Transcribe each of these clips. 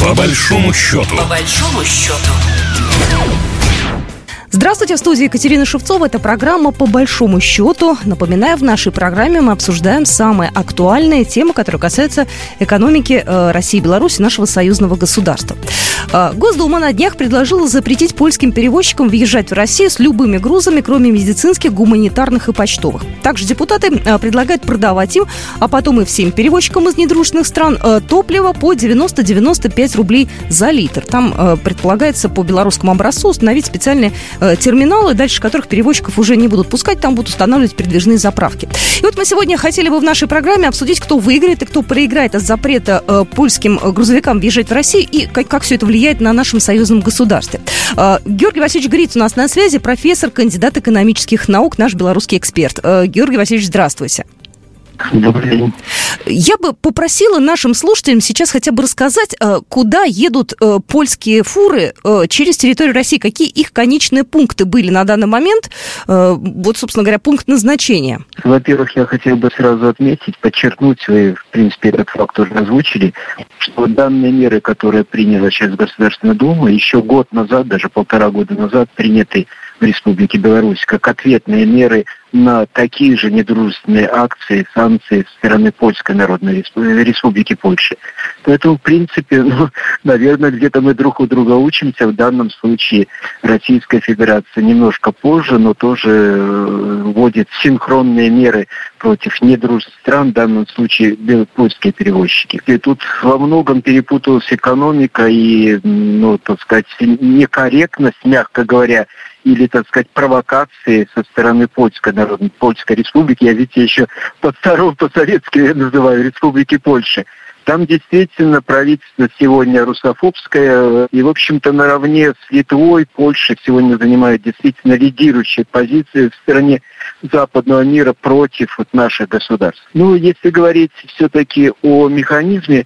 По большому счету. По большому счету. Здравствуйте, в студии Екатерина Шевцова. Это программа «По большому счету». Напоминаю, в нашей программе мы обсуждаем самые актуальные темы, которые касаются экономики э, России и Беларуси, нашего союзного государства. Э, Госдума на днях предложила запретить польским перевозчикам въезжать в Россию с любыми грузами, кроме медицинских, гуманитарных и почтовых. Также депутаты э, предлагают продавать им, а потом и всем перевозчикам из недружественных стран топливо по 90-95 рублей за литр. Там предполагается по белорусскому образцу установить специальные терминалы, дальше которых перевозчиков уже не будут пускать, там будут устанавливать передвижные заправки. И вот мы сегодня хотели бы в нашей программе обсудить, кто выиграет и кто проиграет от запрета польским грузовикам въезжать в Россию и как, как все это влияет на нашем союзном государстве. Э, Георгий Васильевич Гриц у нас на связи, профессор, кандидат экономических наук, наш белорусский эксперт. Э, Георгий Васильевич, здравствуйте. Добрый день. Я бы попросила нашим слушателям сейчас хотя бы рассказать, э, куда едут э, польские фуры э, через территорию России, какие их конечные пункты были на данный момент, вот, собственно говоря, пункт назначения. Во-первых, я хотел бы сразу отметить, подчеркнуть, вы, в принципе, этот факт уже озвучили, что данные меры, которые приняла сейчас Государственная Дума, еще год назад, даже полтора года назад, приняты в Республике Беларусь как ответные меры на такие же недружественные акции, санкции со стороны Польской Народной Республики Польши. Поэтому, в принципе, ну, наверное, где-то мы друг у друга учимся. В данном случае Российская Федерация немножко позже, но тоже э, вводит синхронные меры против недружественных стран, в данном случае польские перевозчики. И тут во многом перепуталась экономика и, ну, так сказать, некорректность, мягко говоря, или, так сказать, провокации со стороны Польской Народной Польской Республики. Я ведь еще под старым по-советски называю Республики Польши. Там действительно правительство сегодня русофобское, и, в общем-то, наравне с Литвой Польша сегодня занимает действительно лидирующие позиции в стране западного мира против вот наших государств. Ну, если говорить все-таки о механизме,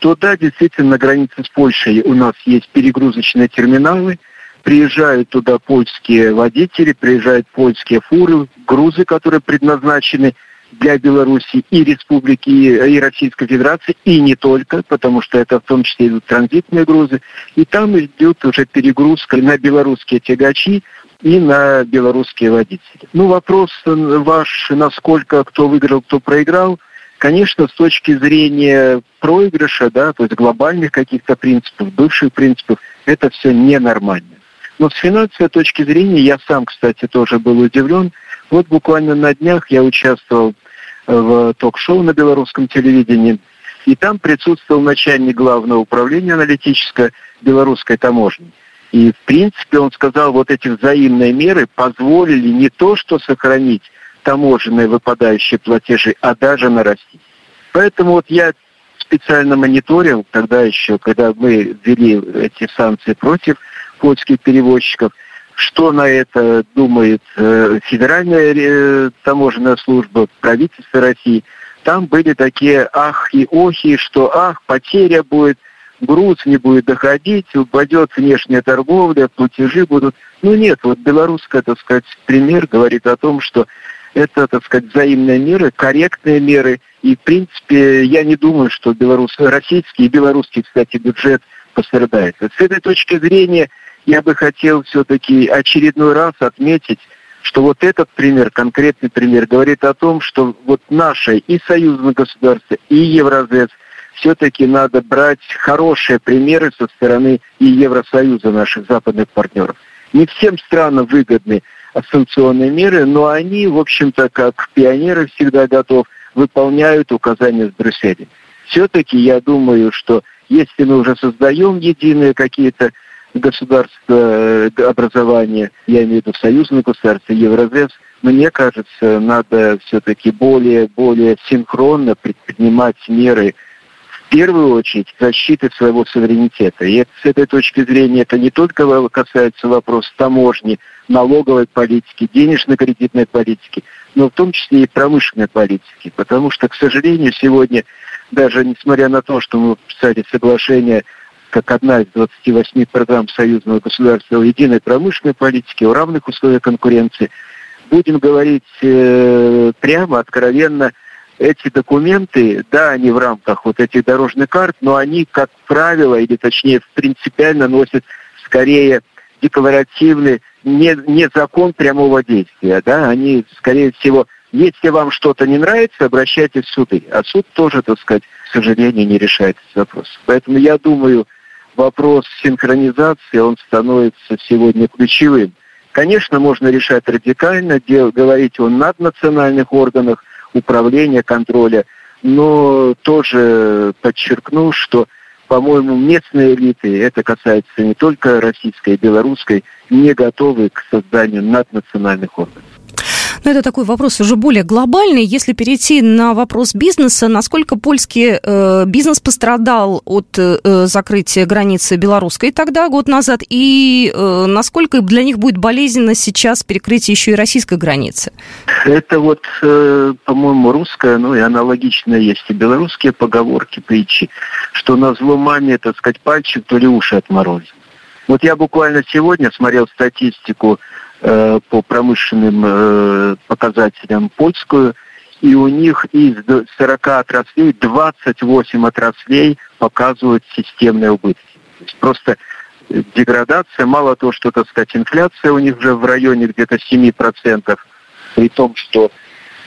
то да, действительно, на границе с Польшей у нас есть перегрузочные терминалы – приезжают туда польские водители, приезжают польские фуры, грузы, которые предназначены для Беларуси и Республики, и Российской Федерации, и не только, потому что это в том числе идут транзитные грузы. И там идет уже перегрузка на белорусские тягачи и на белорусские водители. Ну, вопрос ваш, насколько кто выиграл, кто проиграл, конечно, с точки зрения проигрыша, да, то есть глобальных каких-то принципов, бывших принципов, это все ненормально. Но с финансовой точки зрения, я сам, кстати, тоже был удивлен. Вот буквально на днях я участвовал э, в ток-шоу на белорусском телевидении, и там присутствовал начальник главного управления аналитической белорусской таможни. И, в принципе, он сказал, вот эти взаимные меры позволили не то, что сохранить таможенные выпадающие платежи, а даже нарастить. Поэтому вот я специально мониторил, тогда еще, когда мы ввели эти санкции против польских перевозчиков. Что на это думает э, Федеральная э, таможенная служба, правительство России? Там были такие ах и охи, что ах, потеря будет, груз не будет доходить, упадет внешняя торговля, платежи будут. Ну нет, вот белорусская, так сказать, пример говорит о том, что это, так сказать, взаимные меры, корректные меры. И, в принципе, я не думаю, что белорус, российский и белорусский, кстати, бюджет пострадает. С этой точки зрения я бы хотел все-таки очередной раз отметить, что вот этот пример, конкретный пример, говорит о том, что вот наше и союзное государство, и Евразес все-таки надо брать хорошие примеры со стороны и Евросоюза наших западных партнеров. Не всем странам выгодны санкционные меры, но они, в общем-то, как пионеры всегда готов, выполняют указания с Брюсселя. Все-таки я думаю, что если мы уже создаем единые какие-то государства э, образования, я имею в виду союзное государство, Евразес, мне кажется, надо все-таки более, более синхронно предпринимать меры в первую очередь защиты своего суверенитета. И с этой точки зрения это не только касается вопроса таможни, налоговой политики, денежно-кредитной политики, но в том числе и промышленной политики. Потому что, к сожалению, сегодня, даже несмотря на то, что мы подписали соглашение как одна из 28 программ союзного государства о единой промышленной политике, о равных условиях конкуренции. Будем говорить э, прямо, откровенно, эти документы, да, они в рамках вот этих дорожных карт, но они, как правило, или точнее принципиально носят скорее декларативный, не, не закон прямого действия, да, они, скорее всего, если вам что-то не нравится, обращайтесь в суды. А суд тоже, так сказать, к сожалению, не решает этот вопрос. Поэтому я думаю, вопрос синхронизации, он становится сегодня ключевым. Конечно, можно решать радикально, говорить о наднациональных органах управления, контроля, но тоже подчеркну, что, по-моему, местные элиты, это касается не только российской и белорусской, не готовы к созданию наднациональных органов. Но это такой вопрос уже более глобальный. Если перейти на вопрос бизнеса, насколько польский э, бизнес пострадал от э, закрытия границы белорусской тогда, год назад, и э, насколько для них будет болезненно сейчас перекрытие еще и российской границы? Это вот, э, по-моему, русская, ну и аналогичная есть и белорусские поговорки, притчи, что на зло маме, так сказать, пальчик, то ли уши отморозил. Вот я буквально сегодня смотрел статистику по промышленным э, показателям польскую, и у них из 40 отраслей 28 отраслей показывают системные убытки. То есть просто деградация, мало того, что, так сказать, инфляция у них уже в районе где-то 7%, при том, что э,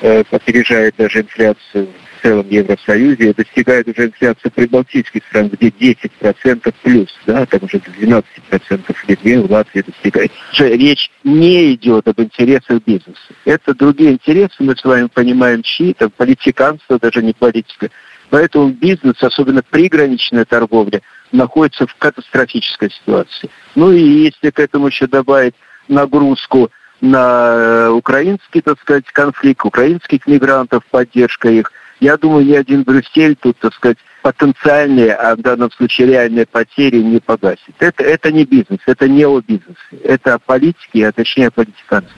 опережает даже инфляцию целом Евросоюзе достигает уже инфляция прибалтийских стран, где 10% плюс, да, там уже 12% в Литве, в Латвии достигает. Речь не идет об интересах бизнеса. Это другие интересы, мы с вами понимаем, чьи, там политиканство, даже не политика. Поэтому бизнес, особенно приграничная торговля, находится в катастрофической ситуации. Ну и если к этому еще добавить нагрузку на э, украинский, так сказать, конфликт, украинских мигрантов, поддержка их – я думаю, ни один Брюссель тут, так сказать, потенциальные, а в данном случае реальные потери не погасит. Это, это не бизнес, это не о бизнесе, это о политике, а точнее о политиканстве.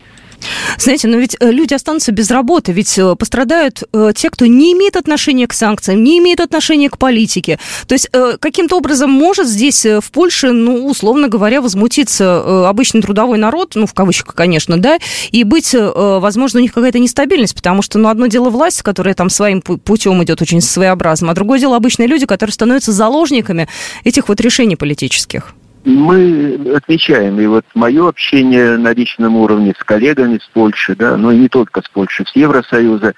Знаете, но ведь э, люди останутся без работы, ведь э, пострадают э, те, кто не имеет отношения к санкциям, не имеет отношения к политике. То есть каким-то образом может здесь в Польше, ну, условно говоря, возмутиться обычный трудовой народ, ну, в кавычках, конечно, да, и быть, возможно, у них какая-то нестабильность, потому что, ну, одно дело власть, которая там своим путем идет очень своеобразно, а другое дело обычные люди, которые становятся заложниками этих вот решений политических мы отмечаем, и вот мое общение на личном уровне с коллегами с Польши, да, но и не только с Польши, с Евросоюза,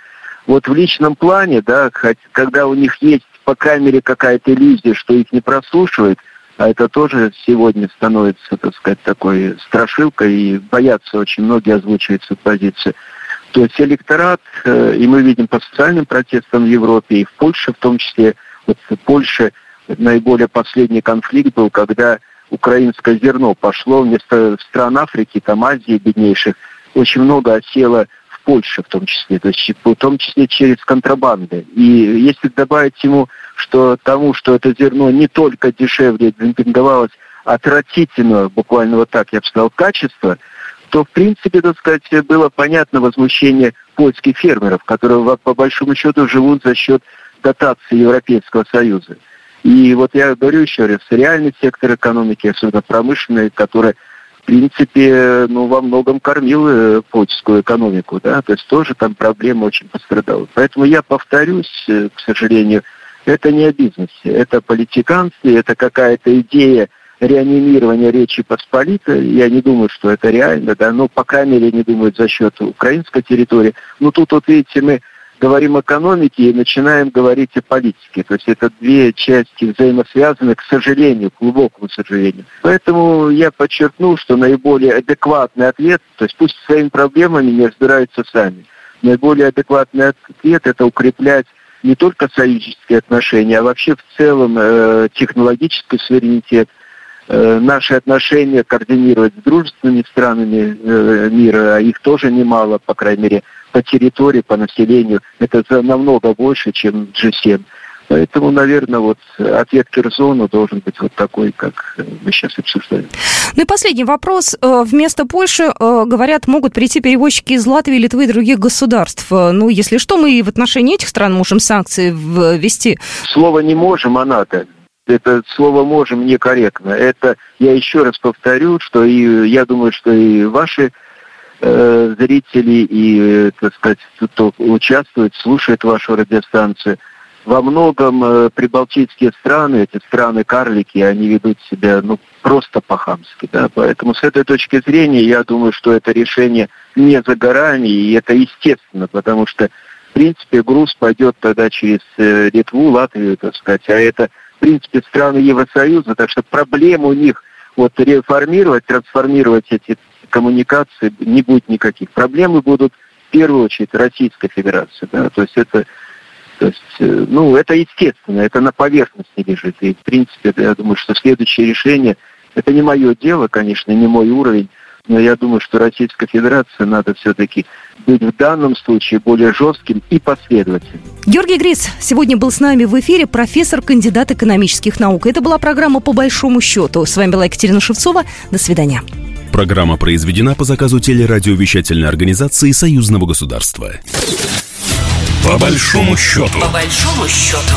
вот в личном плане, да, когда у них есть по камере какая-то иллюзия, что их не прослушивают, а это тоже сегодня становится, так сказать, такой страшилкой, и боятся очень многие озвучивать свою позицию. То есть электорат, э, и мы видим по социальным протестам в Европе, и в Польше в том числе, вот в Польше наиболее последний конфликт был, когда украинское зерно пошло вместо стран Африки, там Азии беднейших, очень много осело в Польше в том числе, то есть в том числе через контрабанды. И если добавить ему, что тому, что это зерно не только дешевле демпинговалось, а отвратительного, буквально вот так я бы сказал, качества, то, в принципе, так сказать, было понятно возмущение польских фермеров, которые, по большому счету, живут за счет дотации Европейского Союза. И вот я говорю еще раз, реальный сектор экономики, особенно промышленный, который, в принципе, ну, во многом кормил э, польскую экономику, да, то есть тоже там проблема очень пострадала. Поэтому я повторюсь, э, к сожалению, это не о бизнесе, это политиканстве, это какая-то идея реанимирования Речи Посполитой. Я не думаю, что это реально, да, но, по крайней мере, не думаю за счет украинской территории. Но тут, вот видите, мы говорим экономике и начинаем говорить о политике. То есть это две части взаимосвязаны, к сожалению, к глубокому сожалению. Поэтому я подчеркну, что наиболее адекватный ответ, то есть пусть своими проблемами не разбираются сами. Наиболее адекватный ответ – это укреплять не только союзнические отношения, а вообще в целом э, технологический суверенитет, наши отношения координировать с дружественными странами э, мира, а их тоже немало, по крайней мере, по территории, по населению, это намного больше, чем G7. Поэтому, наверное, вот ответ Кирзону должен быть вот такой, как мы сейчас обсуждаем. Ну и последний вопрос. Э, вместо Польши, э, говорят, могут прийти перевозчики из Латвии, Литвы и других государств. Э, ну, если что, мы и в отношении этих стран можем санкции ввести. Слово «не можем», а надо. Это слово «можем» некорректно. Это, я еще раз повторю, что и я думаю, что и ваши э, зрителей и, э, так сказать, кто участвует, слушает вашу радиостанцию. Во многом э, прибалтийские страны, эти страны-карлики, они ведут себя ну, просто по-хамски. Да? Поэтому с этой точки зрения я думаю, что это решение не за горами, и это естественно, потому что, в принципе, груз пойдет тогда через э, Литву, Латвию, так сказать, а это, в принципе, страны Евросоюза, так что проблем у них вот реформировать, трансформировать эти коммуникации не будет никаких. Проблемы будут в первую очередь Российской Федерации. Да? То есть это то есть, э, ну, это естественно, это на поверхности лежит. И, в принципе, я думаю, что следующее решение, это не мое дело, конечно, не мой уровень, но я думаю, что Российской Федерации надо все-таки быть в данном случае более жестким и последовательным. Георгий Грис сегодня был с нами в эфире, профессор, кандидат экономических наук. Это была программа «По большому счету». С вами была Екатерина Шевцова. До свидания. Программа произведена по заказу телерадиовещательной организации Союзного государства. По большому счету. По большому счету.